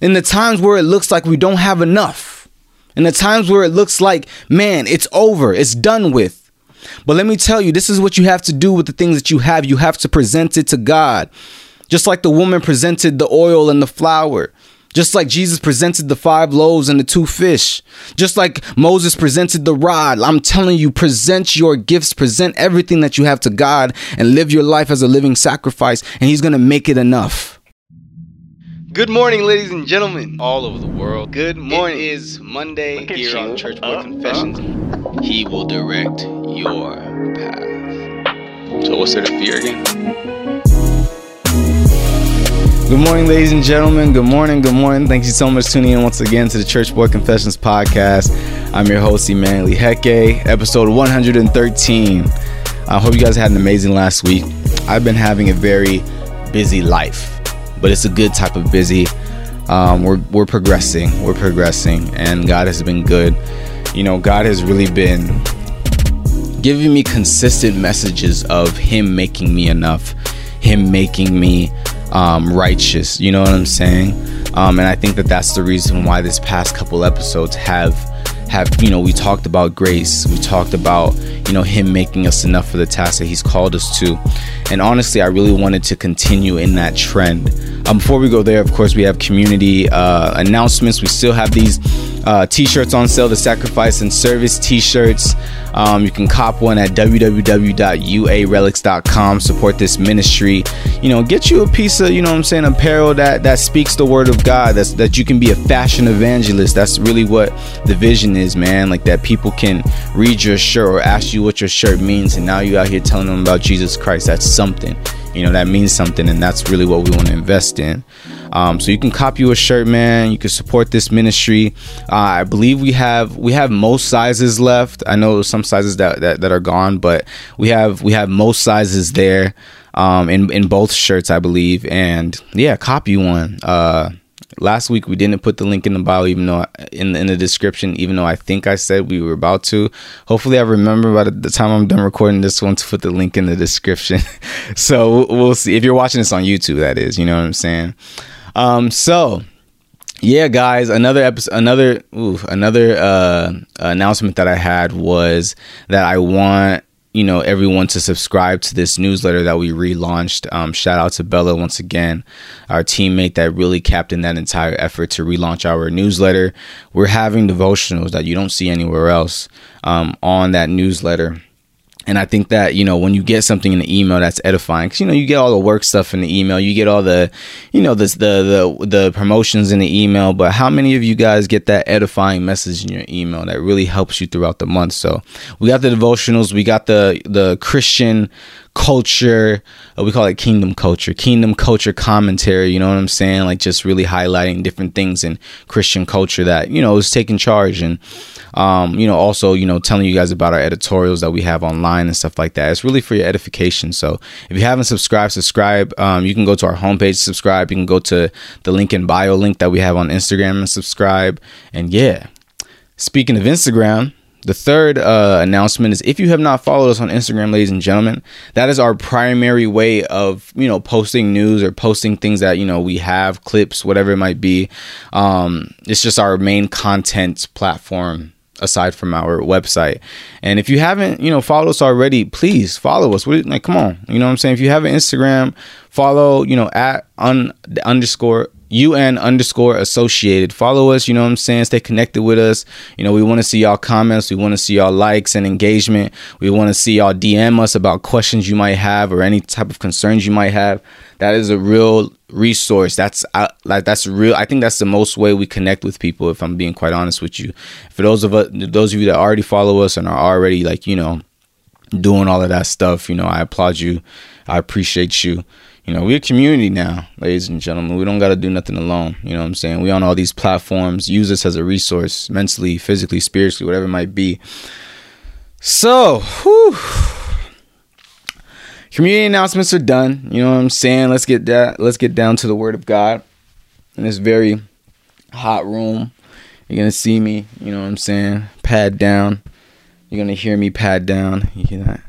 In the times where it looks like we don't have enough. In the times where it looks like, man, it's over, it's done with. But let me tell you, this is what you have to do with the things that you have. You have to present it to God. Just like the woman presented the oil and the flour. Just like Jesus presented the five loaves and the two fish. Just like Moses presented the rod. I'm telling you, present your gifts, present everything that you have to God, and live your life as a living sacrifice, and He's going to make it enough. Good morning, ladies and gentlemen, all over the world. Good morning. It is Monday here on Church Boy Confessions. He will direct your path. So, what's there to fear again? Good morning, ladies and gentlemen. Good morning. Good morning. Thank you so much for tuning in once again to the Church Boy Confessions podcast. I'm your host, Emmanuel Heke, episode 113. I hope you guys had an amazing last week. I've been having a very busy life, but it's a good type of busy. Um, we're, we're progressing. We're progressing, and God has been good. You know, God has really been giving me consistent messages of Him making me enough, Him making me um, righteous. You know what I'm saying? Um, and I think that that's the reason why this past couple episodes have have you know we talked about grace we talked about you know him making us enough for the task that he's called us to. And honestly i really wanted to continue in that trend. Um, before we go there of course we have community uh, announcements. We still have these uh, t-shirts on sale the sacrifice and service t-shirts. Um, you can cop one at www.uarelics.com support this ministry. You know get you a piece of you know what i'm saying apparel that that speaks the word of god that's that you can be a fashion evangelist. That's really what the vision is man. Like that people can read your shirt or ask you what your shirt means and now you out here telling them about jesus christ. That's something. You know that means something and that's really what we want to invest in um, so you can copy you a shirt, man. You can support this ministry. Uh, I believe we have we have most sizes left. I know some sizes that, that, that are gone, but we have we have most sizes there um, in in both shirts, I believe. And yeah, copy one. Uh, last week we didn't put the link in the bio even though in in the description even though i think i said we were about to hopefully i remember by the time i'm done recording this one to put the link in the description so we'll see if you're watching this on youtube that is you know what i'm saying um, so yeah, guys, another episode, another, ooh, another uh, announcement that I had was that I want you know everyone to subscribe to this newsletter that we relaunched. Um, shout out to Bella once again, our teammate that really captained that entire effort to relaunch our newsletter. We're having devotionals that you don't see anywhere else um, on that newsletter and I think that, you know, when you get something in the email that's edifying, because, you know, you get all the work stuff in the email, you get all the, you know, this, the, the, the promotions in the email, but how many of you guys get that edifying message in your email that really helps you throughout the month? So we got the devotionals, we got the, the Christian culture uh, we call it kingdom culture kingdom culture commentary you know what i'm saying? Like just really highlighting different things in christian culture that you know is taking charge and um, you know also you know telling you guys about our editorials that we have online and stuff like that. It's really for your edification. So if you haven't subscribed subscribe. Um, you can go to our homepage subscribe. You can go to the link in bio link that we have on instagram and subscribe. And yeah speaking of instagram the third uh, announcement is if you have not followed us on Instagram, ladies and gentlemen, that is our primary way of you know posting news or posting things that you know we have clips, whatever it might be. Um, it's just our main content platform aside from our website. And if you haven't, you know, followed us already, please follow us. Like, come on, you know what I'm saying? If you have an Instagram, follow, you know, at un, underscore UN underscore associated. Follow us, you know what I'm saying? Stay connected with us. You know, we want to see y'all comments. We want to see y'all likes and engagement. We want to see y'all DM us about questions you might have or any type of concerns you might have. That is a real resource. That's uh, like that's real. I think that's the most way we connect with people. If I'm being quite honest with you, for those of us, those of you that already follow us and are already like you know doing all of that stuff, you know, I applaud you. I appreciate you you know, we're a community now, ladies and gentlemen. We don't got to do nothing alone. You know what I'm saying? We on all these platforms. Use us as a resource, mentally, physically, spiritually, whatever it might be. So, whew. community announcements are done. You know what I'm saying? Let's get that. Let's get down to the Word of God in this very hot room. You're gonna see me. You know what I'm saying? Pad down. You're gonna hear me pad down. You hear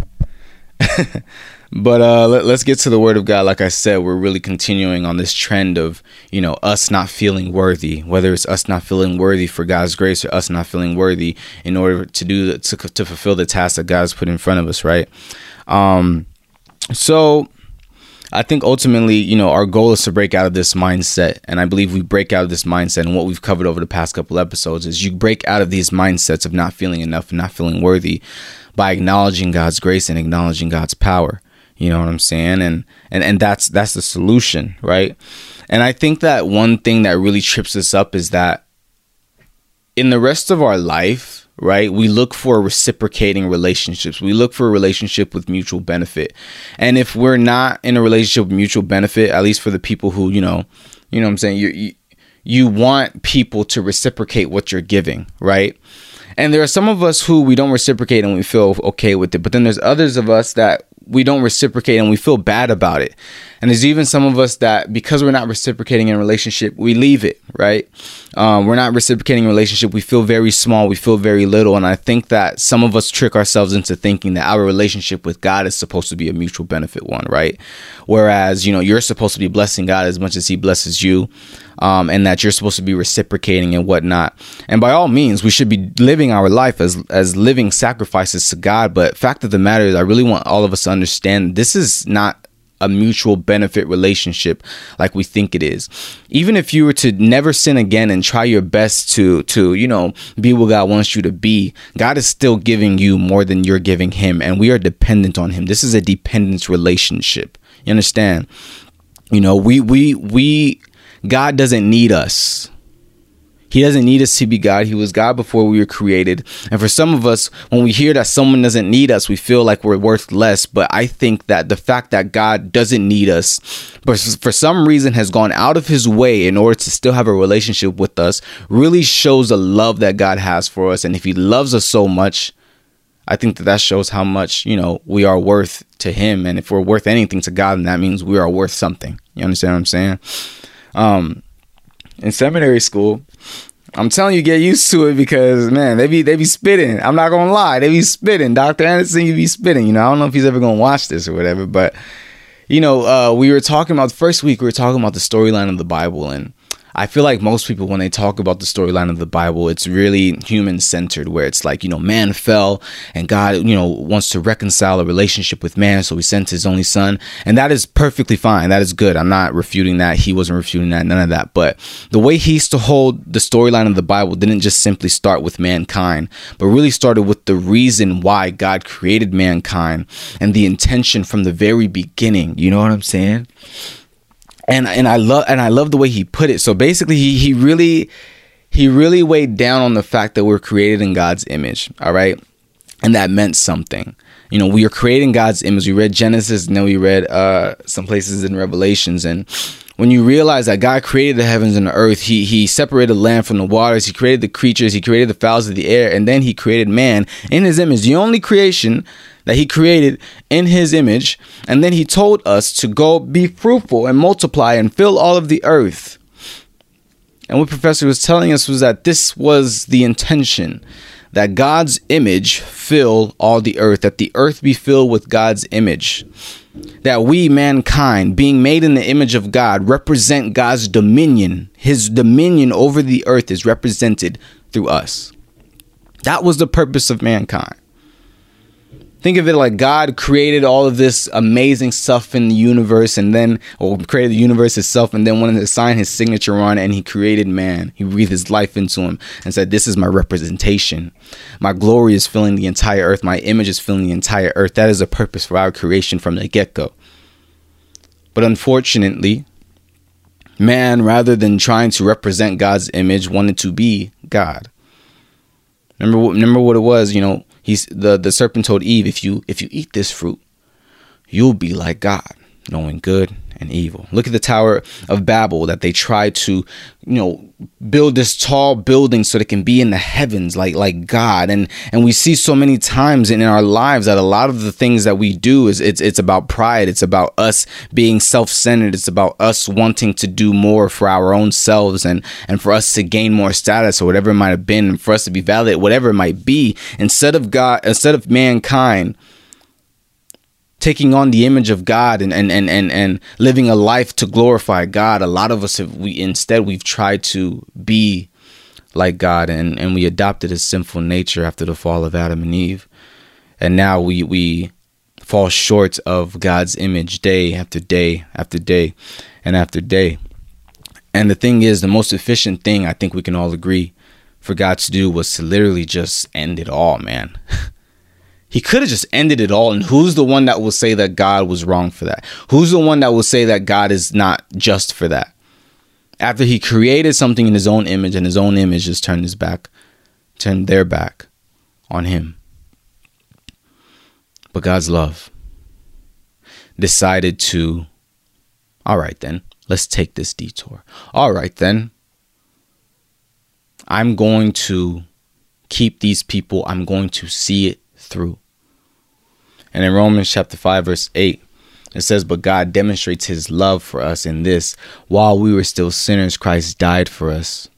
that? But uh, let, us get to the word of God. Like I said, we're really continuing on this trend of you know us not feeling worthy, whether it's us not feeling worthy for God's grace or us not feeling worthy in order to do to to fulfill the task that God's put in front of us, right? Um, so I think ultimately, you know, our goal is to break out of this mindset. And I believe we break out of this mindset. And what we've covered over the past couple episodes is you break out of these mindsets of not feeling enough and not feeling worthy by acknowledging God's grace and acknowledging God's power. You know what I'm saying? And and and that's that's the solution, right? And I think that one thing that really trips us up is that in the rest of our life, right? We look for reciprocating relationships. We look for a relationship with mutual benefit. And if we're not in a relationship with mutual benefit, at least for the people who, you know, you know what I'm saying, you you, you want people to reciprocate what you're giving, right? And there are some of us who we don't reciprocate and we feel okay with it. But then there's others of us that we don't reciprocate and we feel bad about it. And there's even some of us that because we're not reciprocating in a relationship, we leave it, right? Um, we're not reciprocating in a relationship. We feel very small. We feel very little. And I think that some of us trick ourselves into thinking that our relationship with God is supposed to be a mutual benefit one, right? Whereas, you know, you're supposed to be blessing God as much as He blesses you. Um, and that you're supposed to be reciprocating and whatnot. And by all means, we should be living our life as as living sacrifices to God. But fact of the matter is, I really want all of us to understand this is not a mutual benefit relationship like we think it is. Even if you were to never sin again and try your best to to, you know, be what God wants you to be, God is still giving you more than you're giving him and we are dependent on him. This is a dependence relationship. You understand? You know, we we we God doesn't need us. He doesn't need us to be God. He was God before we were created. And for some of us, when we hear that someone doesn't need us, we feel like we're worth less. But I think that the fact that God doesn't need us, but for some reason has gone out of his way in order to still have a relationship with us, really shows the love that God has for us. And if he loves us so much, I think that that shows how much, you know, we are worth to him. And if we're worth anything to God, then that means we are worth something. You understand what I'm saying? Um, in seminary school, I'm telling you, get used to it because man, they be they be spitting. I'm not gonna lie, they be spitting. Dr. Anderson, you be spitting. You know, I don't know if he's ever gonna watch this or whatever, but you know, uh, we were talking about the first week. We were talking about the storyline of the Bible, and I feel like most people, when they talk about the storyline of the Bible, it's really human centered, where it's like, you know, man fell and God, you know, wants to reconcile a relationship with man. So he sent his only son. And that is perfectly fine. That is good. I'm not refuting that. He wasn't refuting that, none of that. But the way he used to hold the storyline of the Bible didn't just simply start with mankind, but really started with the reason why God created mankind and the intention from the very beginning. You know what I'm saying? And and I love and I love the way he put it. So basically, he he really he really weighed down on the fact that we're created in God's image. All right, and that meant something. You know, we are creating God's image. We read Genesis, and then we read uh, some places in Revelations, and when you realize that God created the heavens and the earth, he he separated land from the waters, he created the creatures, he created the fowls of the air, and then he created man in his image, the only creation that he created in his image. And then he told us to go be fruitful and multiply and fill all of the earth. And what professor was telling us was that this was the intention that God's image fill all the earth, that the earth be filled with God's image that we, mankind, being made in the image of God, represent God's dominion. His dominion over the earth is represented through us. That was the purpose of mankind. Think of it like God created all of this amazing stuff in the universe and then, or created the universe itself and then wanted to sign his signature on and he created man. He breathed his life into him and said, This is my representation. My glory is filling the entire earth. My image is filling the entire earth. That is a purpose for our creation from the get go. But unfortunately, man, rather than trying to represent God's image, wanted to be God. Remember, remember what it was, you know, he's the the serpent told Eve, if you if you eat this fruit, you'll be like God, knowing good and evil. Look at the Tower of Babel that they tried to, you know, build this tall building so they can be in the heavens like like God. And and we see so many times in our lives that a lot of the things that we do is it's it's about pride. It's about us being self-centered. It's about us wanting to do more for our own selves and and for us to gain more status or whatever it might have been, and for us to be valid, whatever it might be, instead of God, instead of mankind taking on the image of God and and and and, and living a life to glorify God. A lot of us have we instead we've tried to be like God and and we adopted a sinful nature after the fall of Adam and Eve. And now we we fall short of God's image day after day after day and after day. And the thing is the most efficient thing I think we can all agree for God to do was to literally just end it all, man. He could have just ended it all. And who's the one that will say that God was wrong for that? Who's the one that will say that God is not just for that? After he created something in his own image and his own image just turned his back, turned their back on him. But God's love decided to, all right then, let's take this detour. All right then, I'm going to keep these people, I'm going to see it through. And in Romans chapter 5 verse 8 it says but God demonstrates his love for us in this while we were still sinners Christ died for us.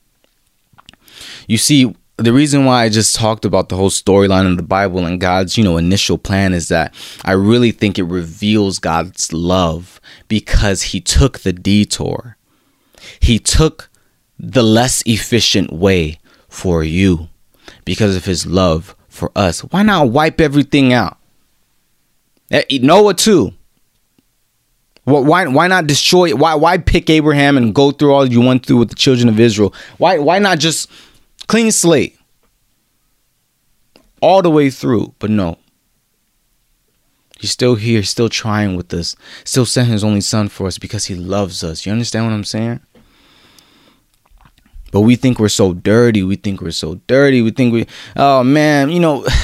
You see the reason why I just talked about the whole storyline of the Bible and God's, you know, initial plan is that I really think it reveals God's love because he took the detour. He took the less efficient way for you because of his love for us. Why not wipe everything out? Eh, Noah too. Why why not destroy Why why pick Abraham and go through all you went through with the children of Israel? Why why not just clean slate all the way through? But no. He's still here, still trying with us, still sent his only son for us because he loves us. You understand what I'm saying? But we think we're so dirty. We think we're so dirty. We think we, oh man, you know.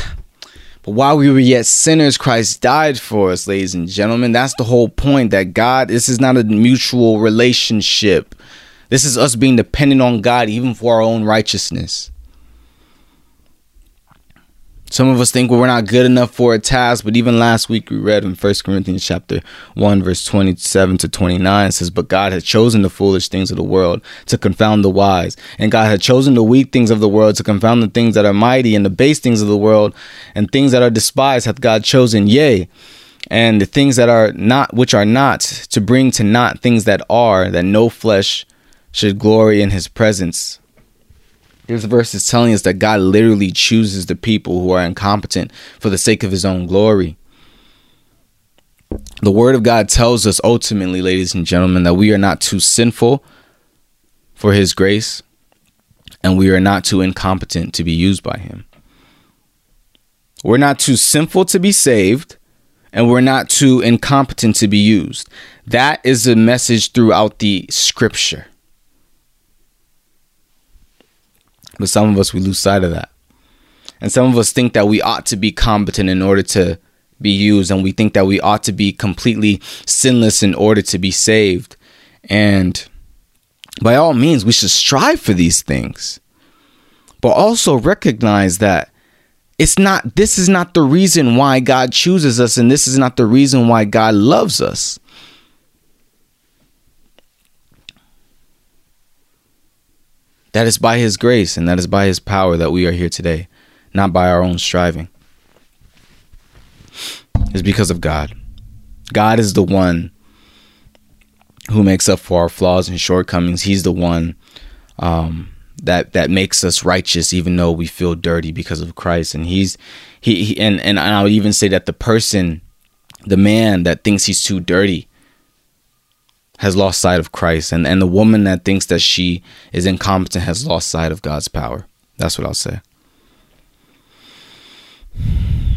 But while we were yet sinners, Christ died for us, ladies and gentlemen. That's the whole point that God, this is not a mutual relationship. This is us being dependent on God even for our own righteousness. Some of us think well, we're not good enough for a task, but even last week we read in 1 Corinthians chapter 1 verse 27 to 29 says, "But God had chosen the foolish things of the world to confound the wise, and God had chosen the weak things of the world to confound the things that are mighty, and the base things of the world and things that are despised hath God chosen, yea, and the things that are not which are not to bring to naught things that are, that no flesh should glory in his presence." This verse is telling us that God literally chooses the people who are incompetent for the sake of his own glory. The word of God tells us ultimately, ladies and gentlemen, that we are not too sinful for his grace and we are not too incompetent to be used by him. We're not too sinful to be saved and we're not too incompetent to be used. That is the message throughout the scripture. But some of us, we lose sight of that. And some of us think that we ought to be competent in order to be used. And we think that we ought to be completely sinless in order to be saved. And by all means, we should strive for these things. But also recognize that it's not, this is not the reason why God chooses us. And this is not the reason why God loves us. That is by His grace and that is by His power that we are here today, not by our own striving. It's because of God. God is the one who makes up for our flaws and shortcomings. He's the one um, that that makes us righteous, even though we feel dirty because of Christ. And He's he, he and and I would even say that the person, the man that thinks he's too dirty, has lost sight of Christ, and and the woman that thinks that she is incompetent has lost sight of God's power. That's what I'll say.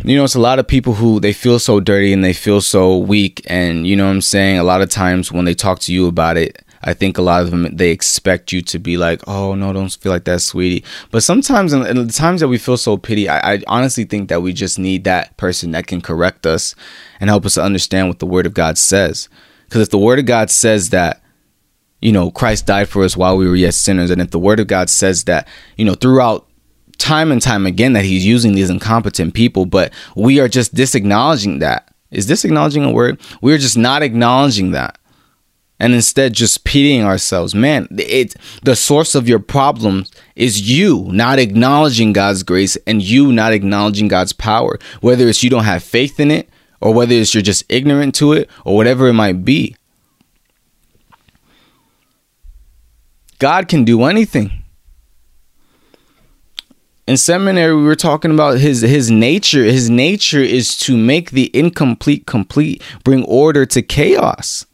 You know, it's a lot of people who they feel so dirty and they feel so weak, and you know what I'm saying. A lot of times when they talk to you about it, I think a lot of them they expect you to be like, "Oh no, don't feel like that, sweetie." But sometimes, in, the times that we feel so pity, I, I honestly think that we just need that person that can correct us and help us to understand what the Word of God says. Because if the word of God says that, you know, Christ died for us while we were yet sinners, and if the word of God says that, you know, throughout time and time again that he's using these incompetent people, but we are just disacknowledging that. Is this acknowledging a word? We're just not acknowledging that. And instead just pitying ourselves. Man, it the source of your problems is you not acknowledging God's grace and you not acknowledging God's power. Whether it's you don't have faith in it or whether it's you're just ignorant to it or whatever it might be. God can do anything. In seminary, we were talking about his his nature. His nature is to make the incomplete complete, bring order to chaos.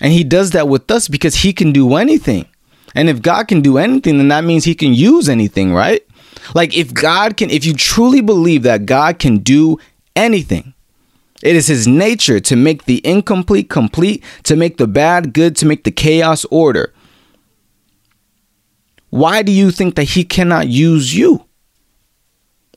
And he does that with us because he can do anything. And if God can do anything, then that means he can use anything, right? Like if God can, if you truly believe that God can do anything, it is his nature to make the incomplete complete, to make the bad good, to make the chaos order. Why do you think that he cannot use you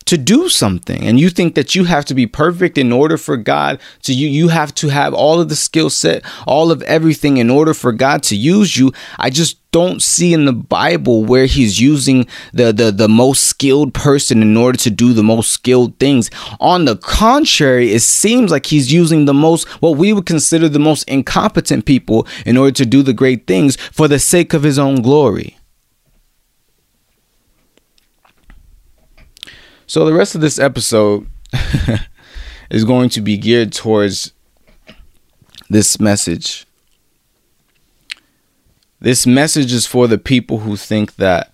to do something? And you think that you have to be perfect in order for God to you you have to have all of the skill set, all of everything in order for God to use you. I just don't see in the Bible where he's using the, the the most skilled person in order to do the most skilled things. On the contrary, it seems like he's using the most what we would consider the most incompetent people in order to do the great things for the sake of his own glory. So the rest of this episode is going to be geared towards this message. This message is for the people who think that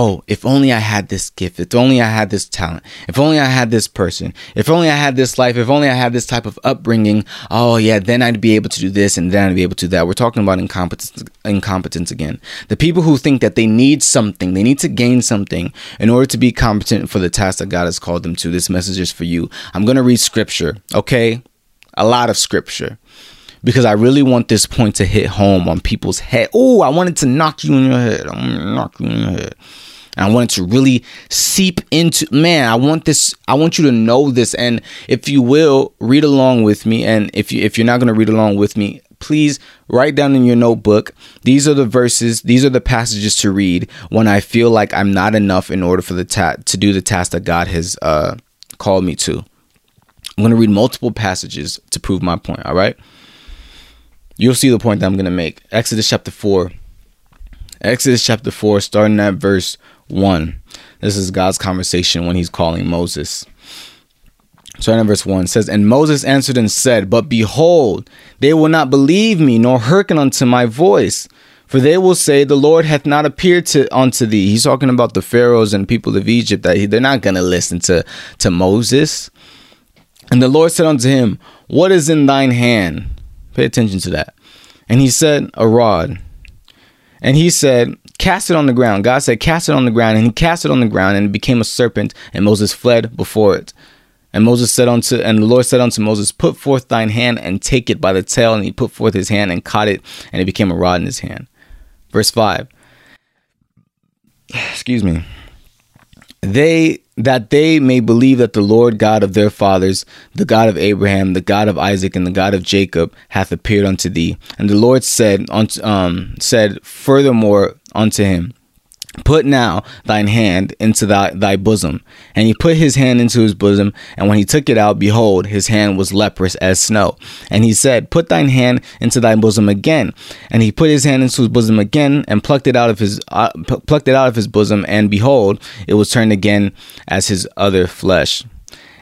oh, if only I had this gift, if only I had this talent, if only I had this person, if only I had this life, if only I had this type of upbringing, oh yeah, then I'd be able to do this and then I'd be able to do that. We're talking about incompetence incompetence again. The people who think that they need something, they need to gain something in order to be competent for the task that God has called them to. This message is for you. I'm gonna read scripture, okay? A lot of scripture because I really want this point to hit home on people's head. Oh, I wanted to knock you in your head. I'm gonna knock you in your head. And I want it to really seep into man, I want this I want you to know this and if you will read along with me and if you if you're not going to read along with me, please write down in your notebook these are the verses, these are the passages to read when I feel like I'm not enough in order for the ta- to do the task that God has uh called me to. I'm going to read multiple passages to prove my point, all right? you'll see the point that I'm going to make. Exodus chapter 4. Exodus chapter 4, starting at verse 1. This is God's conversation when he's calling Moses. Starting at verse 1 says, And Moses answered and said, But behold, they will not believe me, nor hearken unto my voice. For they will say, The Lord hath not appeared to unto thee. He's talking about the pharaohs and people of Egypt, that he, they're not going to listen to, to Moses. And the Lord said unto him, What is in thine hand? Pay attention to that. And he said, A rod. And he said, Cast it on the ground. God said, Cast it on the ground. And he cast it on the ground, and it became a serpent, and Moses fled before it. And Moses said unto, and the Lord said unto Moses, Put forth thine hand and take it by the tail. And he put forth his hand and caught it, and it became a rod in his hand. Verse 5. Excuse me. They that they may believe that the Lord God of their fathers, the God of Abraham, the God of Isaac, and the God of Jacob, hath appeared unto thee. And the Lord said, um, said furthermore unto him, Put now thine hand into thy, thy bosom. And he put his hand into his bosom, and when he took it out, behold, his hand was leprous as snow. And he said, Put thine hand into thy bosom again. And he put his hand into his bosom again, and plucked it out of his uh, plucked it out of his bosom, and behold, it was turned again as his other flesh.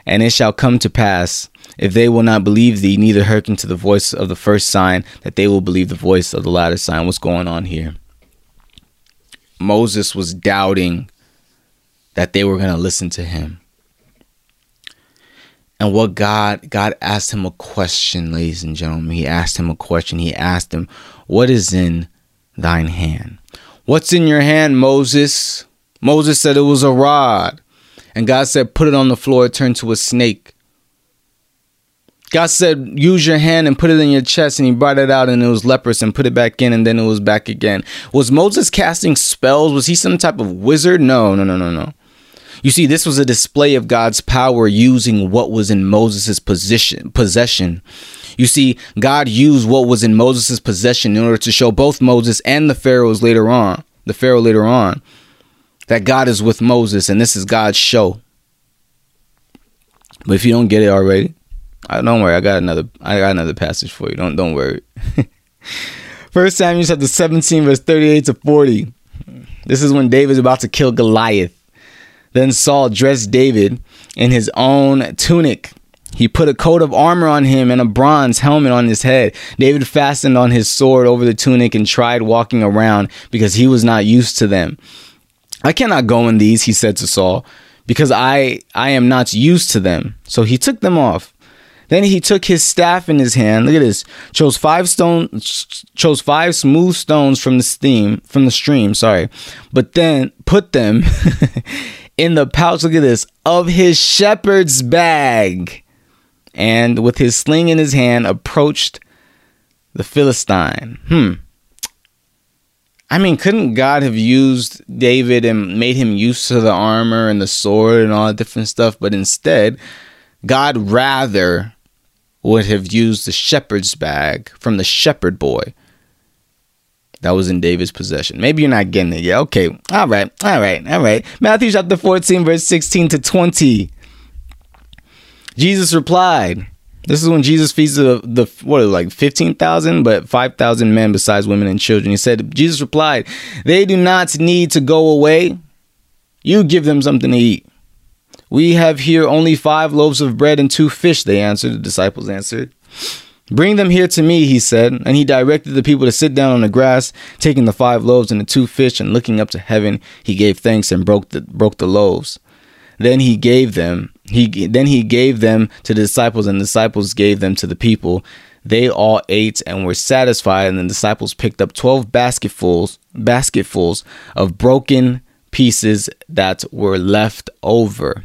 And it shall come to pass, if they will not believe thee, neither hearken to the voice of the first sign, that they will believe the voice of the latter sign. What's going on here? Moses was doubting that they were going to listen to him. And what God God asked him a question, ladies and gentlemen. He asked him a question. He asked him, "What is in thine hand?" What's in your hand, Moses? Moses said it was a rod. And God said, "Put it on the floor, turn to a snake." God said, use your hand and put it in your chest, and he brought it out and it was leprous and put it back in, and then it was back again. Was Moses casting spells? Was he some type of wizard? No, no, no, no, no. You see, this was a display of God's power using what was in Moses' position possession. You see, God used what was in Moses' possession in order to show both Moses and the Pharaohs later on, the Pharaoh later on, that God is with Moses and this is God's show. But if you don't get it already, I, don't worry, I got another. I got another passage for you. Don't don't worry. First Samuel chapter 17, verse 38 to 40. This is when David is about to kill Goliath. Then Saul dressed David in his own tunic. He put a coat of armor on him and a bronze helmet on his head. David fastened on his sword over the tunic and tried walking around because he was not used to them. I cannot go in these, he said to Saul, because I I am not used to them. So he took them off. Then he took his staff in his hand. Look at this. Chose five stone chose five smooth stones from the steam from the stream, sorry. But then put them in the pouch, look at this, of his shepherd's bag and with his sling in his hand approached the Philistine. Hmm. I mean, couldn't God have used David and made him used to the armor and the sword and all that different stuff? But instead, God rather would have used the shepherd's bag from the shepherd boy that was in David's possession. Maybe you're not getting it yet. Okay. All right. All right. All right. Matthew chapter 14, verse 16 to 20. Jesus replied, this is when Jesus feeds the, the what like 15,000 but 5,000 men besides women and children. He said Jesus replied, "They do not need to go away. You give them something to eat." We have here only 5 loaves of bread and 2 fish, they answered. The disciples answered. Bring them here to me, he said, and he directed the people to sit down on the grass, taking the 5 loaves and the 2 fish and looking up to heaven, he gave thanks and broke the broke the loaves. Then he gave them he then he gave them to the disciples, and the disciples gave them to the people. They all ate and were satisfied, and the disciples picked up twelve basketfuls basketfuls of broken pieces that were left over.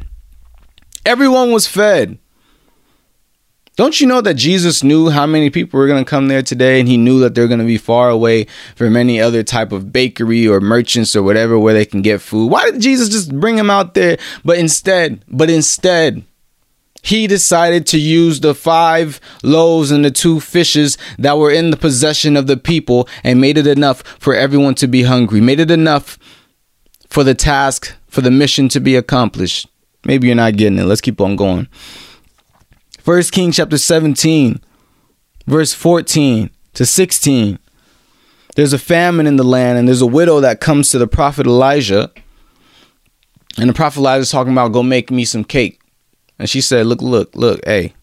Everyone was fed. Don't you know that Jesus knew how many people were going to come there today and he knew that they're going to be far away from any other type of bakery or merchants or whatever where they can get food? Why did Jesus just bring them out there? But instead, but instead, he decided to use the five loaves and the two fishes that were in the possession of the people and made it enough for everyone to be hungry, made it enough for the task, for the mission to be accomplished. Maybe you're not getting it. Let's keep on going. First Kings chapter 17, verse 14 to 16. There's a famine in the land, and there's a widow that comes to the prophet Elijah. And the prophet Elijah's talking about, go make me some cake. And she said, Look, look, look, hey,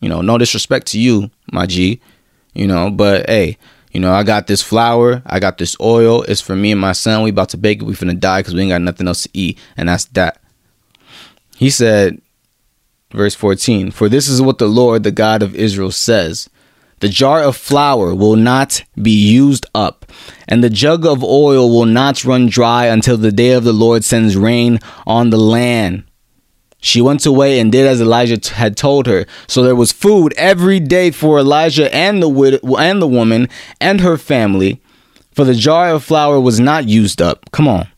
you know, no disrespect to you, my G, you know, but hey, you know, I got this flour, I got this oil, it's for me and my son. We about to bake it, we finna die because we ain't got nothing else to eat. And that's that. He said, Verse 14 For this is what the Lord, the God of Israel, says The jar of flour will not be used up, and the jug of oil will not run dry until the day of the Lord sends rain on the land. She went away and did as Elijah t- had told her. So there was food every day for Elijah and the widow, and the woman and her family, for the jar of flour was not used up. Come on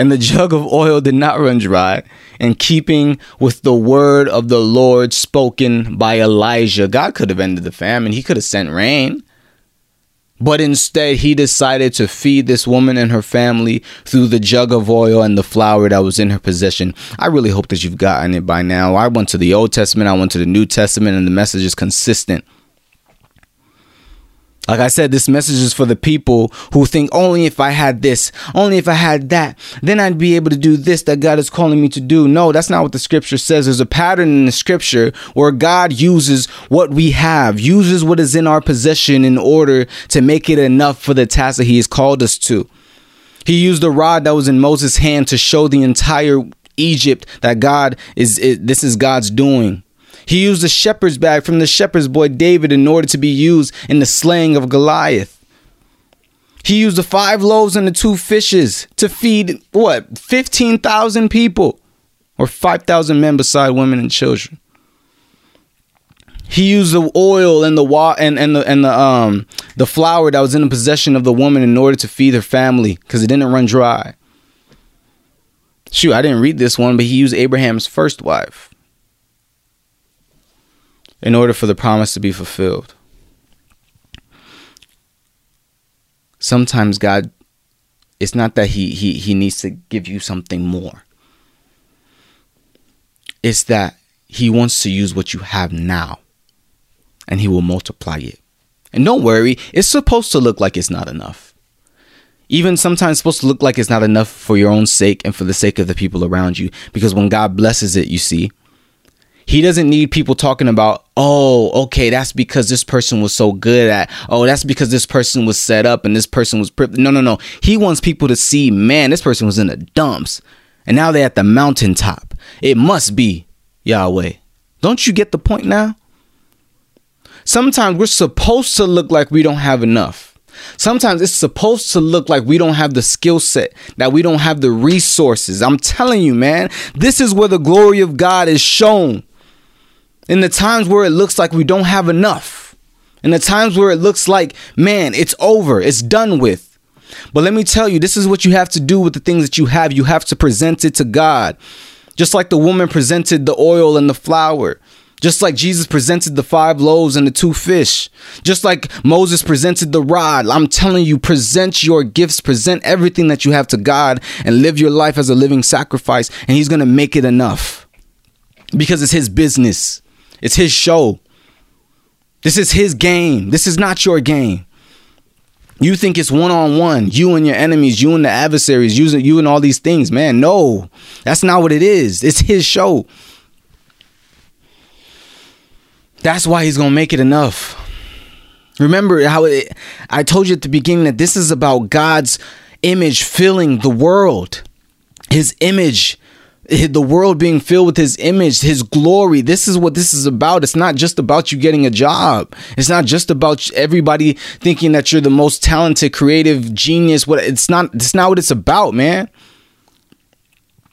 and the jug of oil did not run dry, in keeping with the word of the Lord spoken by Elijah. God could have ended the famine, He could have sent rain. But instead, he decided to feed this woman and her family through the jug of oil and the flour that was in her possession. I really hope that you've gotten it by now. I went to the Old Testament, I went to the New Testament, and the message is consistent. Like I said, this message is for the people who think only if I had this, only if I had that, then I'd be able to do this that God is calling me to do. No, that's not what the scripture says. There's a pattern in the scripture where God uses what we have, uses what is in our possession in order to make it enough for the task that He has called us to. He used the rod that was in Moses' hand to show the entire Egypt that God is, is this is God's doing. He used the shepherd's bag from the shepherd's boy David in order to be used in the slaying of Goliath. He used the five loaves and the two fishes to feed what 15,000 people or 5,000 men beside women and children. He used the oil and the wa- and, and the and the um the flour that was in the possession of the woman in order to feed her family because it didn't run dry. Shoot, I didn't read this one, but he used Abraham's first wife in order for the promise to be fulfilled. Sometimes God it's not that he he he needs to give you something more. It's that he wants to use what you have now and he will multiply it. And don't worry, it's supposed to look like it's not enough. Even sometimes supposed to look like it's not enough for your own sake and for the sake of the people around you because when God blesses it, you see, He doesn't need people talking about, oh, okay, that's because this person was so good at, oh, that's because this person was set up and this person was. Pri-. No, no, no. He wants people to see, man, this person was in the dumps and now they're at the mountaintop. It must be Yahweh. Don't you get the point now? Sometimes we're supposed to look like we don't have enough. Sometimes it's supposed to look like we don't have the skill set, that we don't have the resources. I'm telling you, man, this is where the glory of God is shown in the times where it looks like we don't have enough, in the times where it looks like, man, it's over, it's done with. But let me tell you, this is what you have to do with the things that you have. You have to present it to God. Just like the woman presented the oil and the flour. Just like Jesus presented the five loaves and the two fish. Just like Moses presented the rod. I'm telling you, present your gifts, present everything that you have to God, and live your life as a living sacrifice, and He's going to make it enough. Because it's His business. It's his show. This is his game. This is not your game. You think it's one on one, you and your enemies, you and the adversaries, using you and all these things, man. No, that's not what it is. It's his show. That's why he's gonna make it enough. Remember how it, I told you at the beginning that this is about God's image filling the world. His image the world being filled with his image, his glory. This is what this is about. It's not just about you getting a job. It's not just about everybody thinking that you're the most talented, creative genius. What it's not it's not what it's about, man.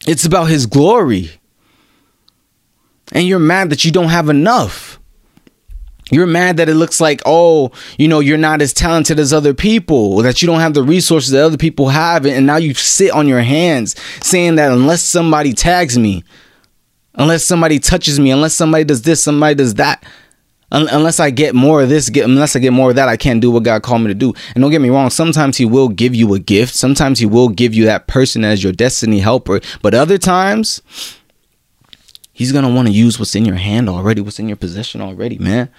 It's about his glory. And you're mad that you don't have enough you're mad that it looks like oh you know you're not as talented as other people that you don't have the resources that other people have and now you sit on your hands saying that unless somebody tags me unless somebody touches me unless somebody does this somebody does that un- unless i get more of this get, unless i get more of that i can't do what god called me to do. And don't get me wrong sometimes he will give you a gift. Sometimes he will give you that person as your destiny helper. But other times he's gonna want to use what's in your hand already what's in your possession already man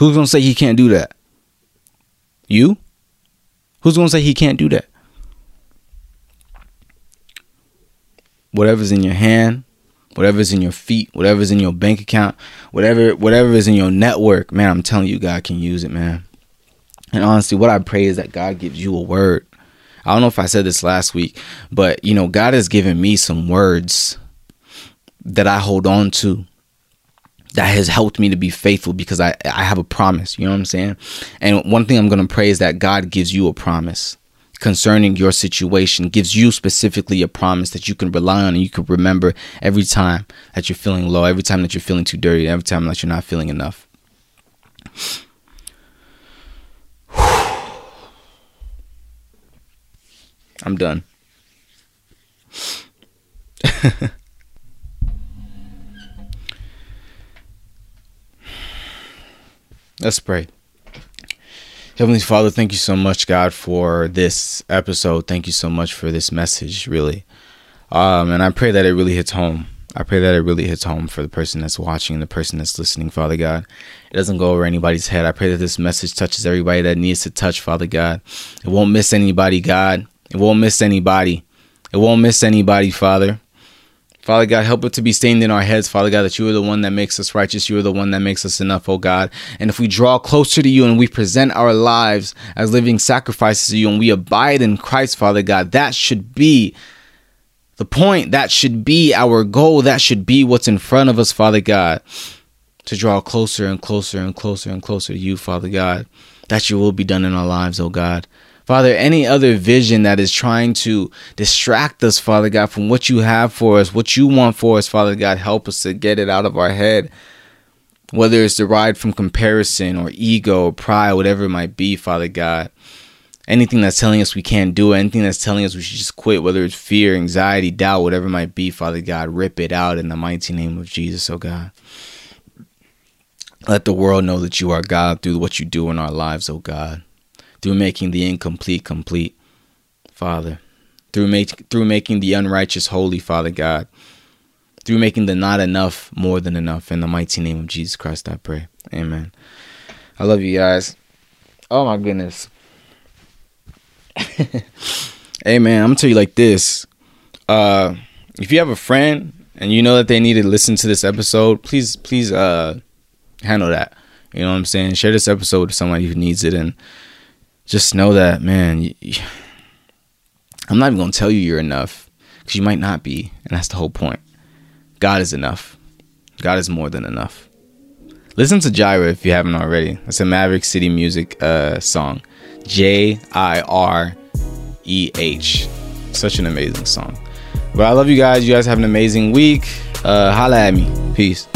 Who's gonna say he can't do that? You? Who's gonna say he can't do that? Whatever's in your hand, whatever's in your feet, whatever's in your bank account, whatever whatever is in your network, man, I'm telling you, God can use it, man. And honestly, what I pray is that God gives you a word. I don't know if I said this last week, but you know, God has given me some words that I hold on to that has helped me to be faithful because I, I have a promise. You know what I'm saying? And one thing I'm going to pray is that God gives you a promise concerning your situation, gives you specifically a promise that you can rely on and you can remember every time that you're feeling low, every time that you're feeling too dirty, every time that you're not feeling enough. I'm done. Let's pray. Heavenly Father, thank you so much, God, for this episode. Thank you so much for this message, really. Um, and I pray that it really hits home. I pray that it really hits home for the person that's watching, and the person that's listening, Father God. It doesn't go over anybody's head. I pray that this message touches everybody that needs to touch, Father God. It won't miss anybody, God. It won't miss anybody. It won't miss anybody, Father. Father God, help it to be stained in our heads, Father God, that you are the one that makes us righteous. You are the one that makes us enough, oh God. And if we draw closer to you and we present our lives as living sacrifices to you and we abide in Christ, Father God, that should be the point. That should be our goal. That should be what's in front of us, Father God, to draw closer and closer and closer and closer to you, Father God. That your will be done in our lives, oh God. Father, any other vision that is trying to distract us, Father God, from what you have for us, what you want for us, Father God, help us to get it out of our head. Whether it's derived from comparison or ego or pride, whatever it might be, Father God. Anything that's telling us we can't do it, anything that's telling us we should just quit, whether it's fear, anxiety, doubt, whatever it might be, Father God, rip it out in the mighty name of Jesus, oh God. Let the world know that you are God through what you do in our lives, oh God through making the incomplete complete, Father, through make, through making the unrighteous holy, Father God, through making the not enough more than enough. In the mighty name of Jesus Christ, I pray. Amen. I love you guys. Oh my goodness. hey man, I'm gonna tell you like this. Uh if you have a friend and you know that they need to listen to this episode, please please uh handle that. You know what I'm saying? Share this episode with somebody who needs it and just know that, man, you, I'm not even going to tell you you're enough because you might not be. And that's the whole point. God is enough. God is more than enough. Listen to Jireh if you haven't already. It's a Maverick City Music uh, song. J I R E H. Such an amazing song. But I love you guys. You guys have an amazing week. Uh, holla at me. Peace.